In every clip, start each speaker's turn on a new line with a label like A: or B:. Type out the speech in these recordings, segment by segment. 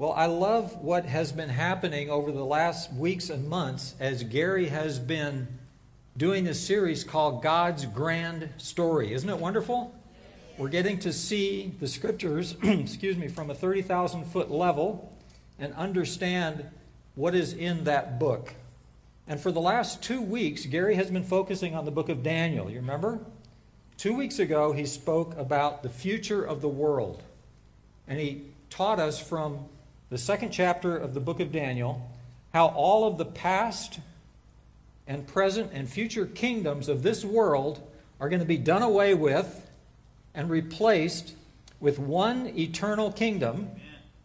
A: Well, I love what has been happening over the last weeks and months as Gary has been doing this series called God's Grand Story. Isn't it wonderful? We're getting to see the scriptures, excuse me, from a 30,000 foot level and understand what is in that book. And for the last two weeks, Gary has been focusing on the book of Daniel. You remember? Two weeks ago, he spoke about the future of the world. And he taught us from the second chapter of the book of Daniel, how all of the past and present and future kingdoms of this world are going to be done away with and replaced with one eternal kingdom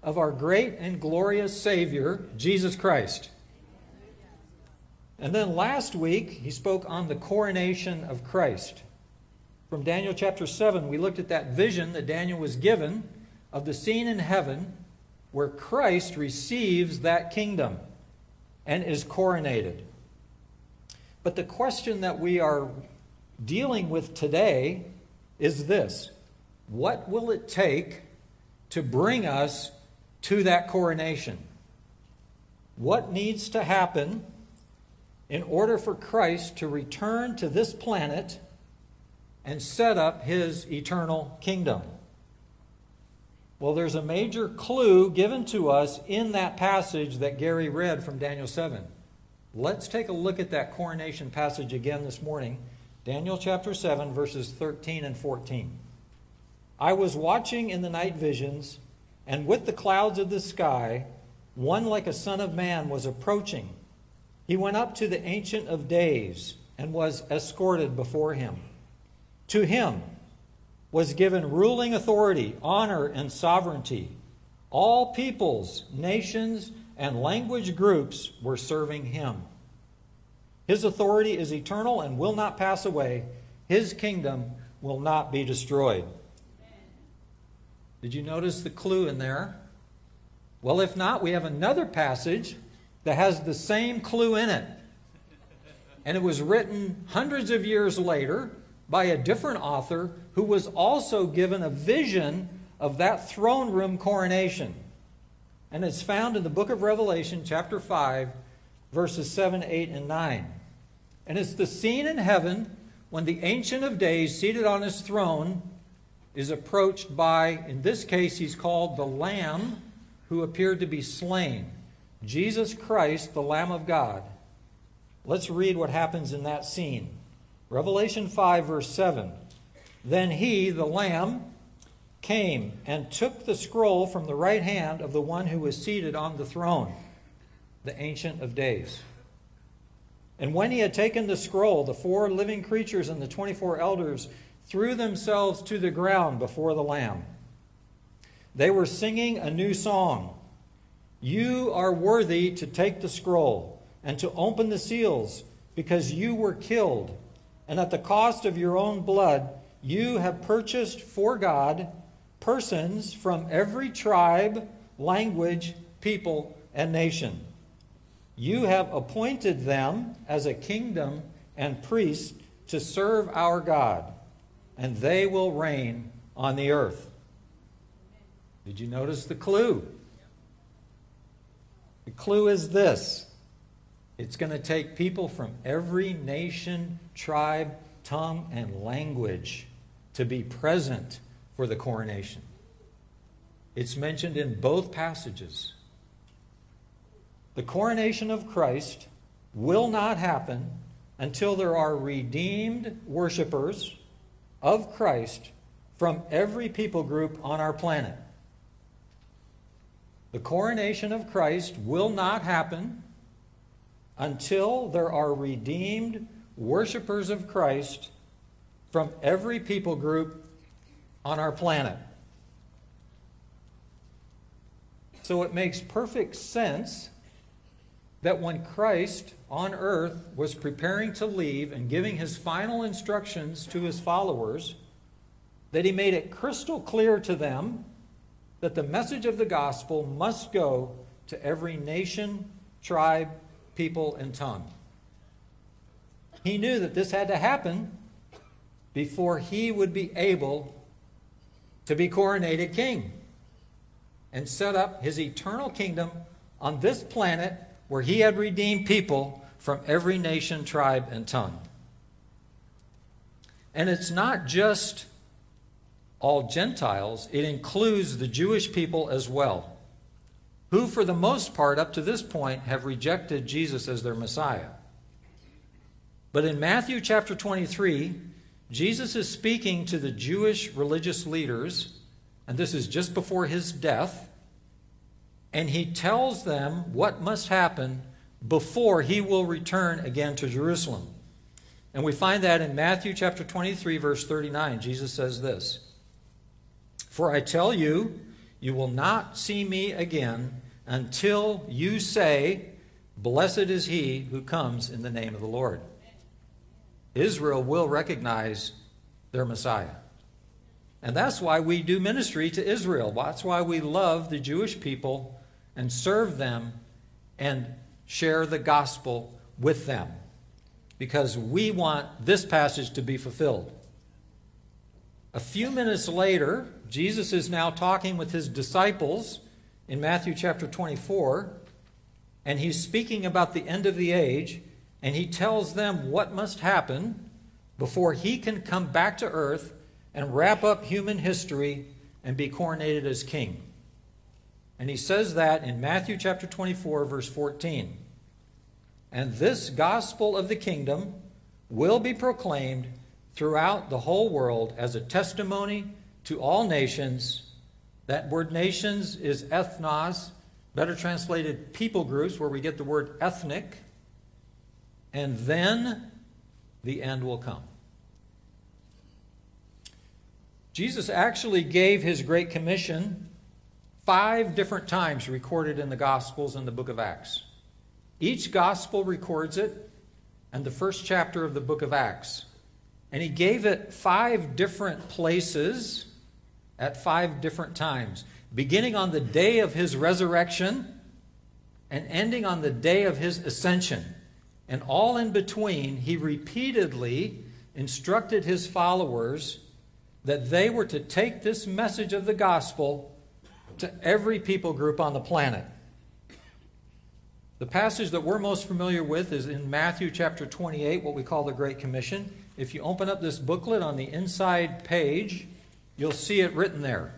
A: of our great and glorious Savior, Jesus Christ. And then last week, he spoke on the coronation of Christ. From Daniel chapter 7, we looked at that vision that Daniel was given of the scene in heaven where Christ receives that kingdom and is coronated. But the question that we are dealing with today is this What will it take to bring us to that coronation? What needs to happen in order for Christ to return to this planet and set up his eternal kingdom? Well, there's a major clue given to us in that passage that Gary read from Daniel 7. Let's take a look at that coronation passage again this morning. Daniel chapter 7, verses 13 and 14. I was watching in the night visions, and with the clouds of the sky, one like a son of man was approaching. He went up to the Ancient of Days and was escorted before him. To him, was given ruling authority, honor, and sovereignty. All peoples, nations, and language groups were serving him. His authority is eternal and will not pass away. His kingdom will not be destroyed. Did you notice the clue in there? Well, if not, we have another passage that has the same clue in it. And it was written hundreds of years later by a different author who was also given a vision of that throne room coronation. And it's found in the book of Revelation, chapter 5, verses 7, 8, and 9. And it's the scene in heaven when the Ancient of Days, seated on his throne, is approached by, in this case, he's called the Lamb who appeared to be slain. Jesus Christ, the Lamb of God. Let's read what happens in that scene. Revelation 5, verse 7. Then he, the Lamb, came and took the scroll from the right hand of the one who was seated on the throne, the Ancient of Days. And when he had taken the scroll, the four living creatures and the 24 elders threw themselves to the ground before the Lamb. They were singing a new song You are worthy to take the scroll and to open the seals, because you were killed and at the cost of your own blood, you have purchased for God persons from every tribe, language, people, and nation. You have appointed them as a kingdom and priests to serve our God, and they will reign on the earth. Did you notice the clue? The clue is this it's going to take people from every nation, tribe, tongue, and language to be present for the coronation. It's mentioned in both passages. The coronation of Christ will not happen until there are redeemed worshipers of Christ from every people group on our planet. The coronation of Christ will not happen until there are redeemed worshipers of Christ from every people group on our planet. So it makes perfect sense that when Christ on earth was preparing to leave and giving his final instructions to his followers, that he made it crystal clear to them that the message of the gospel must go to every nation, tribe, people, and tongue. He knew that this had to happen before he would be able to be coronated king. and set up his eternal kingdom on this planet where he had redeemed people from every nation, tribe, and tongue. And it's not just all Gentiles, it includes the Jewish people as well, who, for the most part, up to this point, have rejected Jesus as their Messiah. But in Matthew chapter 23, Jesus is speaking to the Jewish religious leaders, and this is just before his death, and he tells them what must happen before he will return again to Jerusalem. And we find that in Matthew chapter 23, verse 39. Jesus says this For I tell you, you will not see me again until you say, Blessed is he who comes in the name of the Lord. Israel will recognize their Messiah. And that's why we do ministry to Israel. That's why we love the Jewish people and serve them and share the gospel with them. Because we want this passage to be fulfilled. A few minutes later, Jesus is now talking with his disciples in Matthew chapter 24, and he's speaking about the end of the age and he tells them what must happen before he can come back to earth and wrap up human history and be coronated as king. And he says that in Matthew chapter 24, verse 14. And this gospel of the kingdom will be proclaimed throughout the whole world as a testimony to all nations. That word nations is ethnos, better translated people groups, where we get the word ethnic and then the end will come. Jesus actually gave his Great Commission five different times recorded in the Gospels and the book of Acts. Each Gospel records it, and the first chapter of the book of Acts. And he gave it five different places at five different times, beginning on the day of his resurrection and ending on the day of his ascension. And all in between, he repeatedly instructed his followers that they were to take this message of the gospel to every people group on the planet. The passage that we're most familiar with is in Matthew chapter 28, what we call the Great Commission. If you open up this booklet on the inside page, you'll see it written there.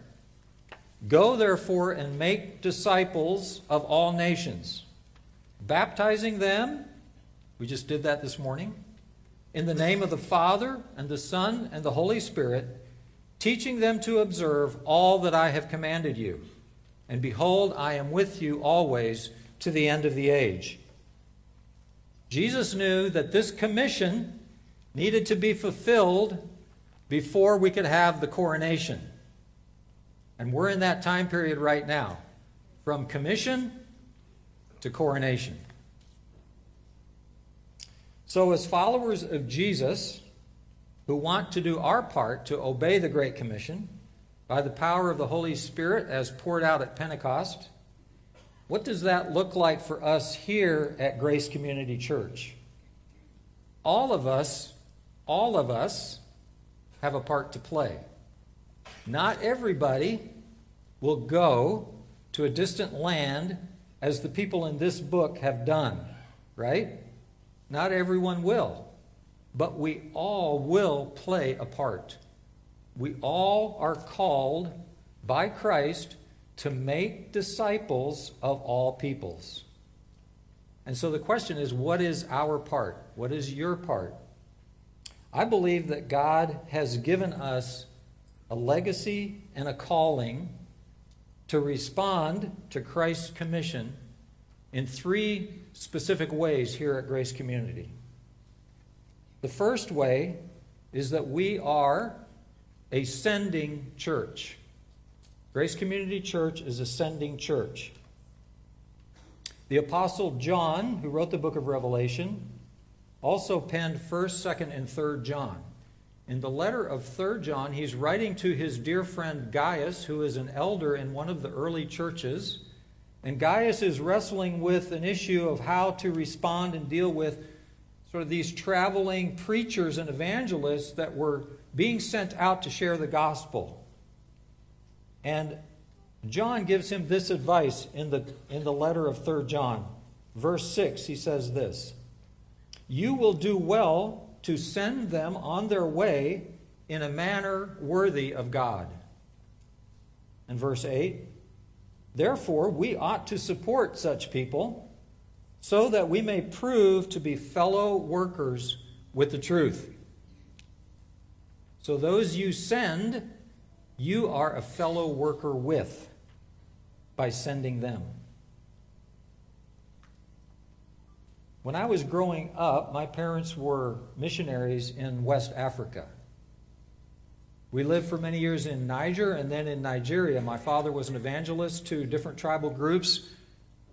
A: Go therefore and make disciples of all nations, baptizing them we just did that this morning. In the name of the Father, and the Son, and the Holy Spirit, teaching them to observe all that I have commanded you. And behold, I am with you always to the end of the age. Jesus knew that this commission needed to be fulfilled before we could have the coronation. And we're in that time period right now from commission to coronation. So, as followers of Jesus who want to do our part to obey the Great Commission by the power of the Holy Spirit as poured out at Pentecost, what does that look like for us here at Grace Community Church? All of us, all of us have a part to play. Not everybody will go to a distant land as the people in this book have done, right? Not everyone will, but we all will play a part. We all are called by Christ to make disciples of all peoples. And so the question is what is our part? What is your part? I believe that God has given us a legacy and a calling to respond to Christ's commission in three specific ways here at Grace Community. The first way is that we are a sending church. Grace Community Church is a sending church. The Apostle John, who wrote the book of Revelation, also penned 1st, 2nd, and 3rd John. In the letter of 3rd John, he's writing to his dear friend Gaius, who is an elder in one of the early churches. And Gaius is wrestling with an issue of how to respond and deal with sort of these traveling preachers and evangelists that were being sent out to share the gospel. And John gives him this advice in the, in the letter of 3 John. Verse 6, he says this You will do well to send them on their way in a manner worthy of God. And verse 8, Therefore, we ought to support such people so that we may prove to be fellow workers with the truth. So, those you send, you are a fellow worker with by sending them. When I was growing up, my parents were missionaries in West Africa. We lived for many years in Niger and then in Nigeria. My father was an evangelist to different tribal groups.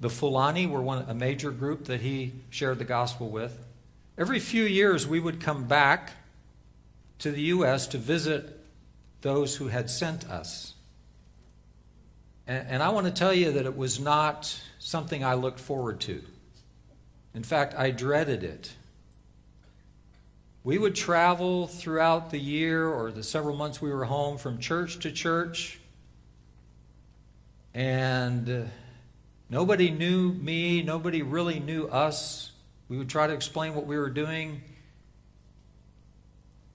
A: The Fulani were one, a major group that he shared the gospel with. Every few years, we would come back to the U.S. to visit those who had sent us. And, and I want to tell you that it was not something I looked forward to. In fact, I dreaded it. We would travel throughout the year or the several months we were home from church to church, and uh, nobody knew me, nobody really knew us. We would try to explain what we were doing.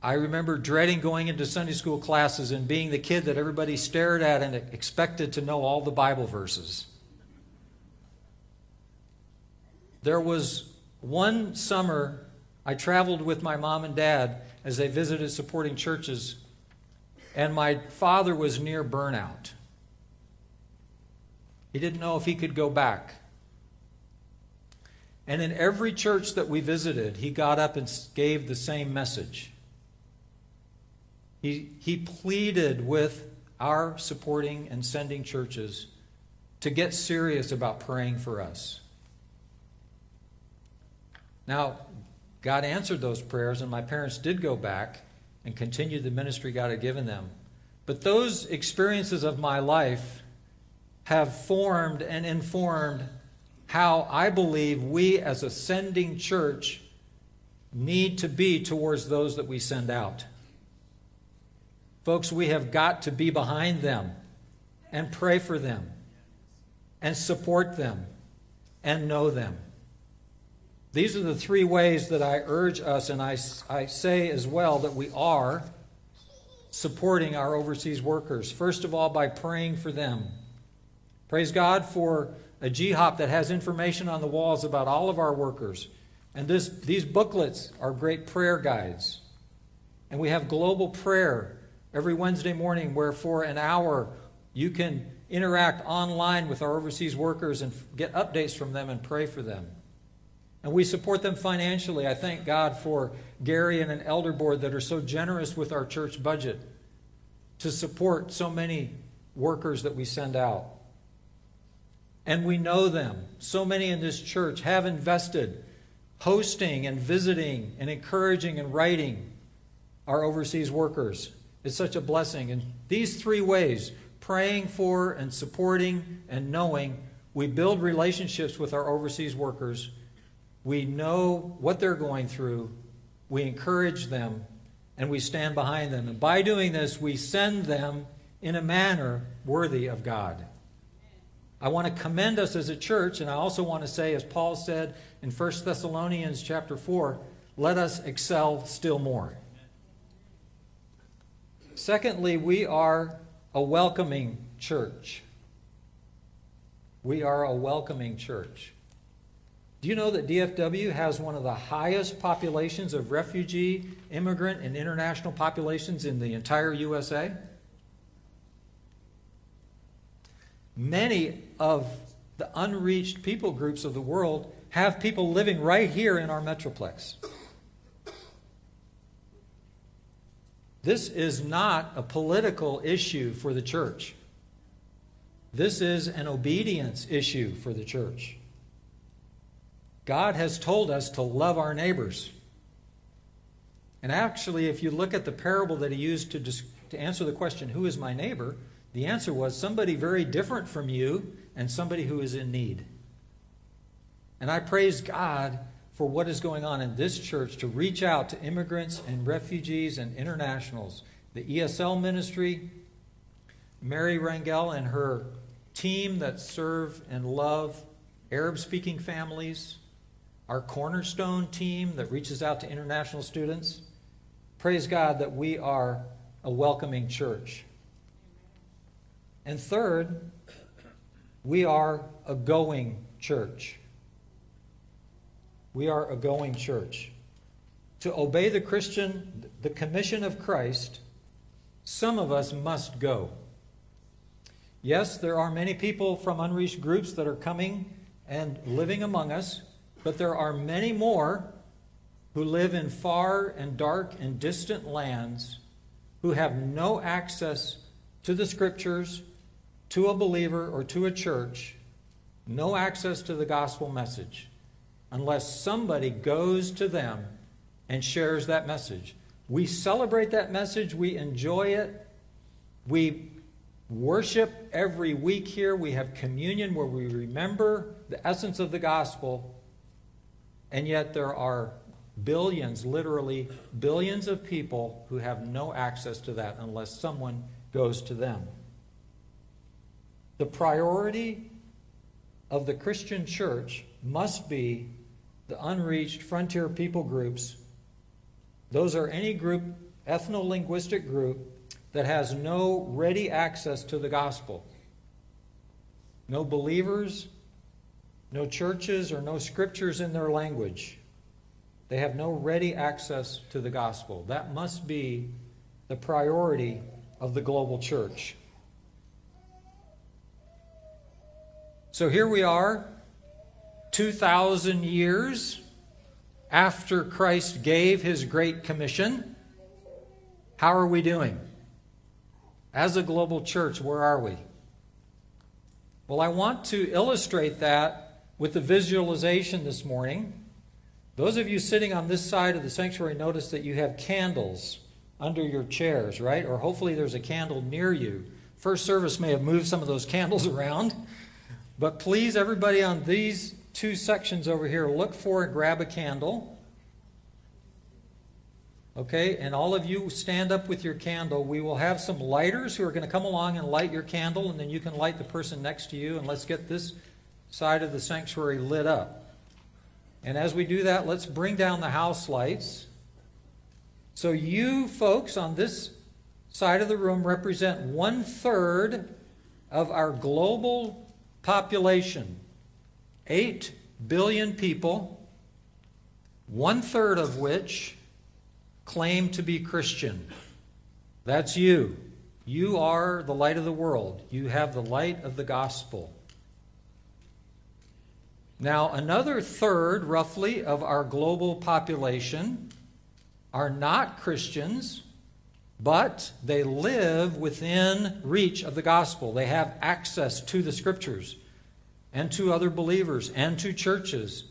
A: I remember dreading going into Sunday school classes and being the kid that everybody stared at and expected to know all the Bible verses. There was one summer I traveled with my mom and dad as they visited supporting churches, and my father was near burnout. He didn't know if he could go back. And in every church that we visited, he got up and gave the same message. He, he pleaded with our supporting and sending churches to get serious about praying for us. Now, God answered those prayers, and my parents did go back and continue the ministry God had given them. But those experiences of my life have formed and informed how I believe we as a sending church need to be towards those that we send out. Folks, we have got to be behind them and pray for them and support them and know them. These are the three ways that I urge us, and I, I say as well that we are supporting our overseas workers. First of all, by praying for them. Praise God for a GHOP that has information on the walls about all of our workers. And this, these booklets are great prayer guides. And we have global prayer every Wednesday morning where for an hour you can interact online with our overseas workers and get updates from them and pray for them. And we support them financially. I thank God for Gary and an elder board that are so generous with our church budget to support so many workers that we send out. And we know them. So many in this church have invested hosting and visiting and encouraging and writing our overseas workers. It's such a blessing. And these three ways praying for and supporting and knowing we build relationships with our overseas workers we know what they're going through, we encourage them, and we stand behind them. And by doing this, we send them in a manner worthy of God. I want to commend us as a church, and I also want to say, as Paul said in 1 Thessalonians chapter 4, let us excel still more. Secondly, we are a welcoming church. We are a welcoming church. Do you know that DFW has one of the highest populations of refugee, immigrant, and international populations in the entire USA? Many of the unreached people groups of the world have people living right here in our metroplex. This is not a political issue for the church. This is an obedience issue for the church. God has told us to love our neighbors. And actually, if you look at the parable that he used to, to answer the question, Who is my neighbor? the answer was somebody very different from you and somebody who is in need. And I praise God for what is going on in this church to reach out to immigrants and refugees and internationals. The ESL ministry, Mary Rangel and her team that serve and love Arab speaking families, our cornerstone team that reaches out to international students. Praise God that we are a welcoming church. And third, we are a going church. We are a going church. To obey the Christian, the commission of Christ, some of us must go. Yes, there are many people from unreached groups that are coming and living among us, but there are many more who live in far and dark and distant lands who have no access to the scriptures, to a believer, or to a church, no access to the gospel message, unless somebody goes to them and shares that message. We celebrate that message, we enjoy it, we worship every week here. We have communion where we remember the essence of the gospel. And yet there are billions, literally billions of people who have no access to that unless someone goes to them. The priority of the Christian church must be the unreached frontier people groups. Those are any group, ethno linguistic group, that has no ready access to the gospel. No believers, no churches, or no scriptures in their language. They have no ready access to the gospel. That must be the priority of the global church. So here we are, 2,000 years after Christ gave his Great Commission. How are we doing? As a global church, where are we? Well, I want to illustrate that with the visualization this morning. Those of you sitting on this side of the sanctuary notice that you have candles under your chairs, right? Or hopefully there's a candle near you. First service may have moved some of those candles around. But please, everybody on these two sections over here, look for and grab a candle. Okay, and all of you stand up with your candle. We will have some lighters who are going to come along and light your candle, and then you can light the person next to you, and let's get this side of the sanctuary lit up. And as we do that, let's bring down the house lights. So, you folks on this side of the room represent one third of our global population 8 billion people, one third of which claim to be Christian. That's you. You are the light of the world. You have the light of the gospel. Now, another third, roughly, of our global population are not Christians, but they live within reach of the gospel. They have access to the scriptures and to other believers and to churches.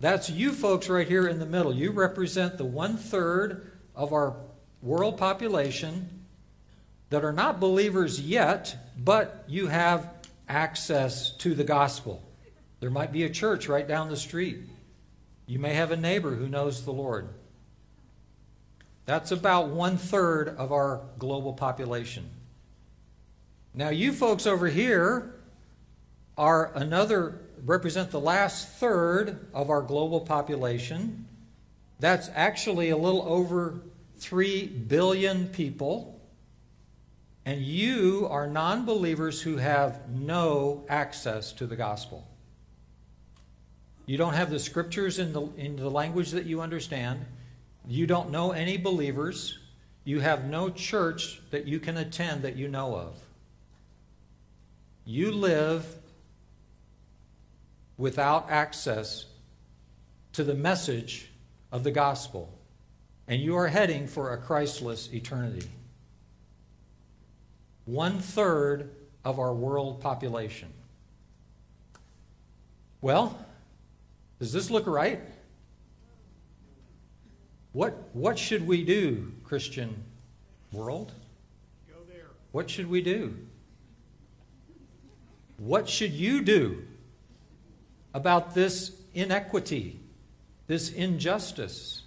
A: That's you folks right here in the middle. You represent the one third of our world population that are not believers yet, but you have access to the gospel. There might be a church right down the street. You may have a neighbor who knows the Lord. That's about one third of our global population. Now, you folks over here are another, represent the last third of our global population. That's actually a little over 3 billion people. And you are non believers who have no access to the gospel. You don't have the scriptures in the, in the language that you understand. You don't know any believers. You have no church that you can attend that you know of. You live without access to the message of the gospel. And you are heading for a Christless eternity. One third of our world population. Well, does this look right? What, what should we do, Christian world? What should we do? What should you do about this inequity, this injustice.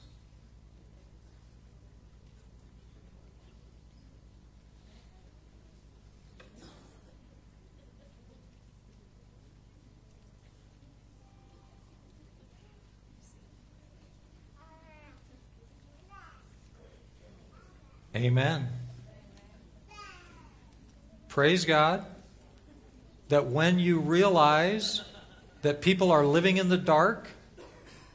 A: Amen. Praise God that when you realize that people are living in the dark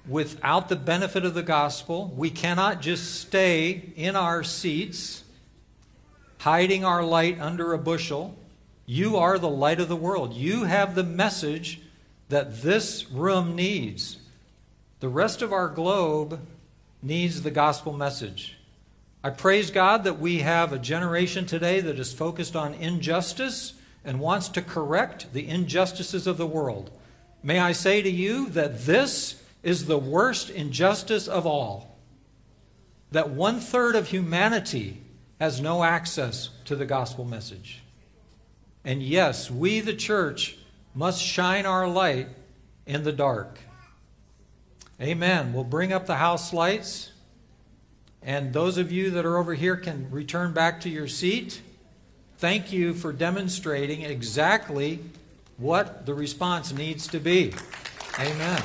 A: without the benefit of the gospel, we cannot just stay in our seats hiding our light under a bushel. You are the light of the world. You have the message that this room needs. The rest of our globe needs the gospel message. I praise God that we have a generation today that is focused on injustice and wants to correct the injustices of the world. May I say to you that this is the worst injustice of all. That one third of humanity has no access to the gospel message. And yes, we, the church, must shine our light in the dark. Amen. We'll bring up the house lights. And those of you that are over here can return back to your seat. Thank you for demonstrating exactly what the response needs to be. Amen.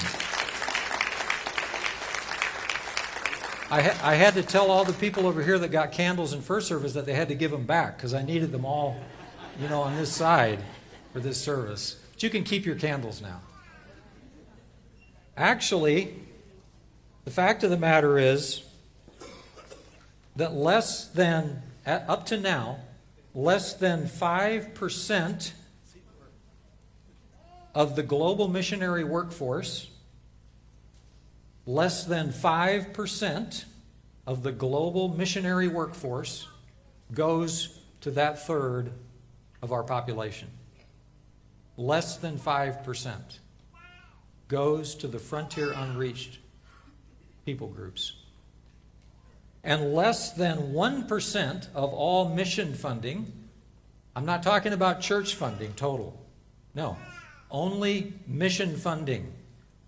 A: I, ha- I had to tell all the people over here that got candles in first service that they had to give them back because I needed them all, you know, on this side for this service. But you can keep your candles now. Actually, the fact of the matter is, that less than, up to now, less than 5% of the global missionary workforce, less than 5% of the global missionary workforce goes to that third of our population. Less than 5% goes to the frontier unreached people groups and less than 1% of all mission funding, I'm not talking about church funding total. No, only mission funding.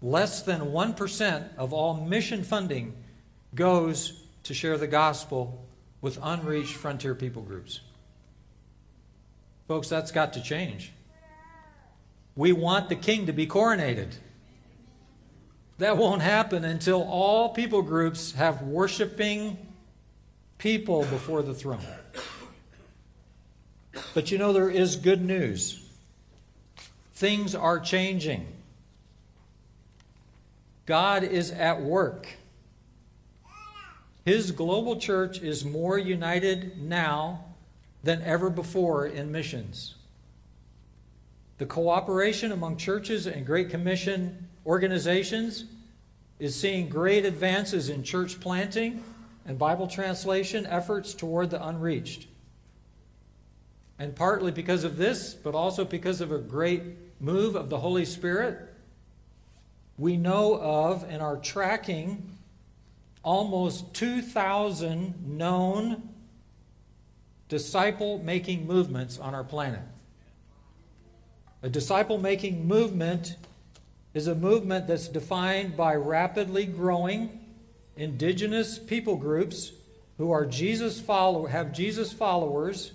A: Less than 1% of all mission funding goes to share the gospel with unreached frontier people groups. Folks, that's got to change. We want the king to be coronated. That won't happen until all people groups have worshiping people before the throne. But you know, there is good news. Things are changing. God is at work. His global church is more united now than ever before in missions. The cooperation among churches and Great Commission organizations is seeing great advances in church planting and Bible translation efforts toward the unreached. And partly because of this, but also because of a great move of the Holy Spirit, we know of and are tracking almost 2,000 known disciple making movements on our planet. A disciple making movement is a movement that's defined by rapidly growing indigenous people groups who are Jesus follow, have Jesus followers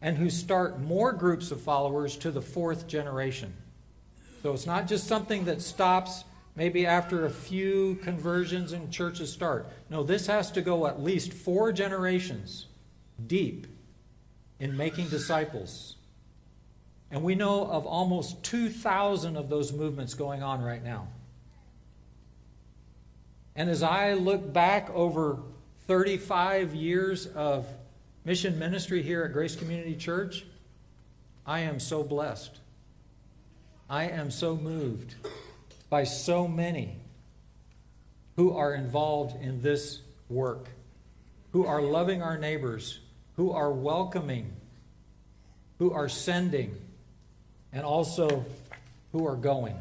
A: and who start more groups of followers to the fourth generation. So it's not just something that stops maybe after a few conversions and churches start. No, this has to go at least four generations deep in making disciples. And we know of almost 2,000 of those movements going on right now. And as I look back over 35 years of mission ministry here at Grace Community Church, I am so blessed. I am so moved by so many who are involved in this work, who are loving our neighbors, who are welcoming, who are sending, and also who are going.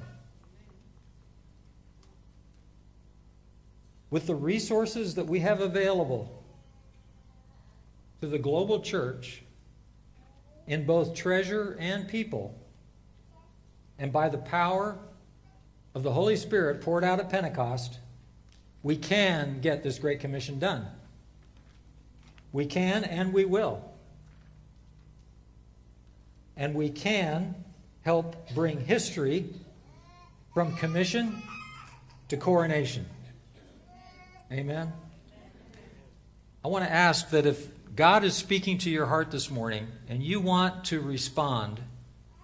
A: With the resources that we have available to the global church in both treasure and people, and by the power of the Holy Spirit poured out at Pentecost, we can get this Great Commission done. We can and we will. And we can help bring history from commission to coronation. Amen. I want to ask that if God is speaking to your heart this morning and you want to respond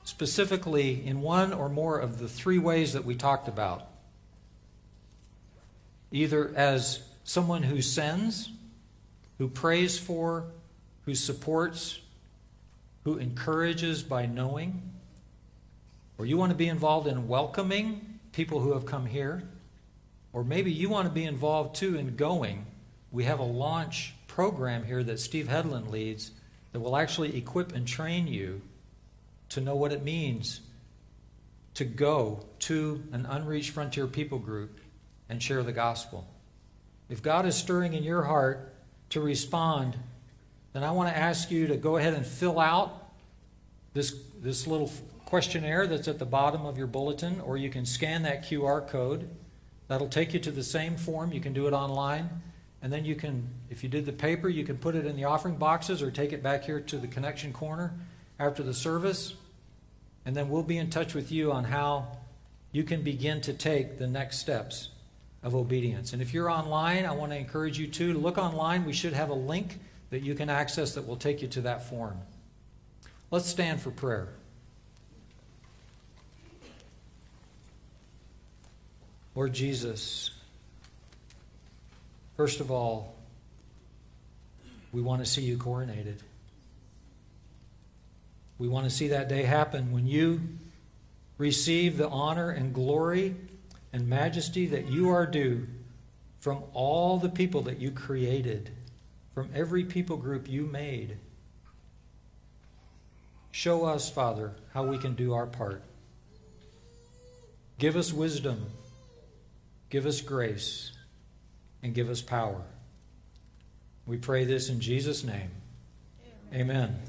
A: specifically in one or more of the three ways that we talked about either as someone who sends, who prays for, who supports, who encourages by knowing, or you want to be involved in welcoming people who have come here, or maybe you want to be involved too in going. We have a launch program here that Steve Hedlund leads that will actually equip and train you to know what it means to go to an unreached frontier people group and share the gospel. If God is stirring in your heart to respond, then I want to ask you to go ahead and fill out this, this little questionnaire that's at the bottom of your bulletin, or you can scan that QR code. That'll take you to the same form. You can do it online. And then you can, if you did the paper, you can put it in the offering boxes or take it back here to the connection corner after the service. And then we'll be in touch with you on how you can begin to take the next steps of obedience. And if you're online, I want to encourage you too to look online. We should have a link that you can access that will take you to that form. Let's stand for prayer. Lord Jesus, first of all, we want to see you coronated. We want to see that day happen when you receive the honor and glory and majesty that you are due from all the people that you created, from every people group you made. Show us, Father, how we can do our part. Give us wisdom, give us grace, and give us power. We pray this in Jesus' name. Amen. Amen.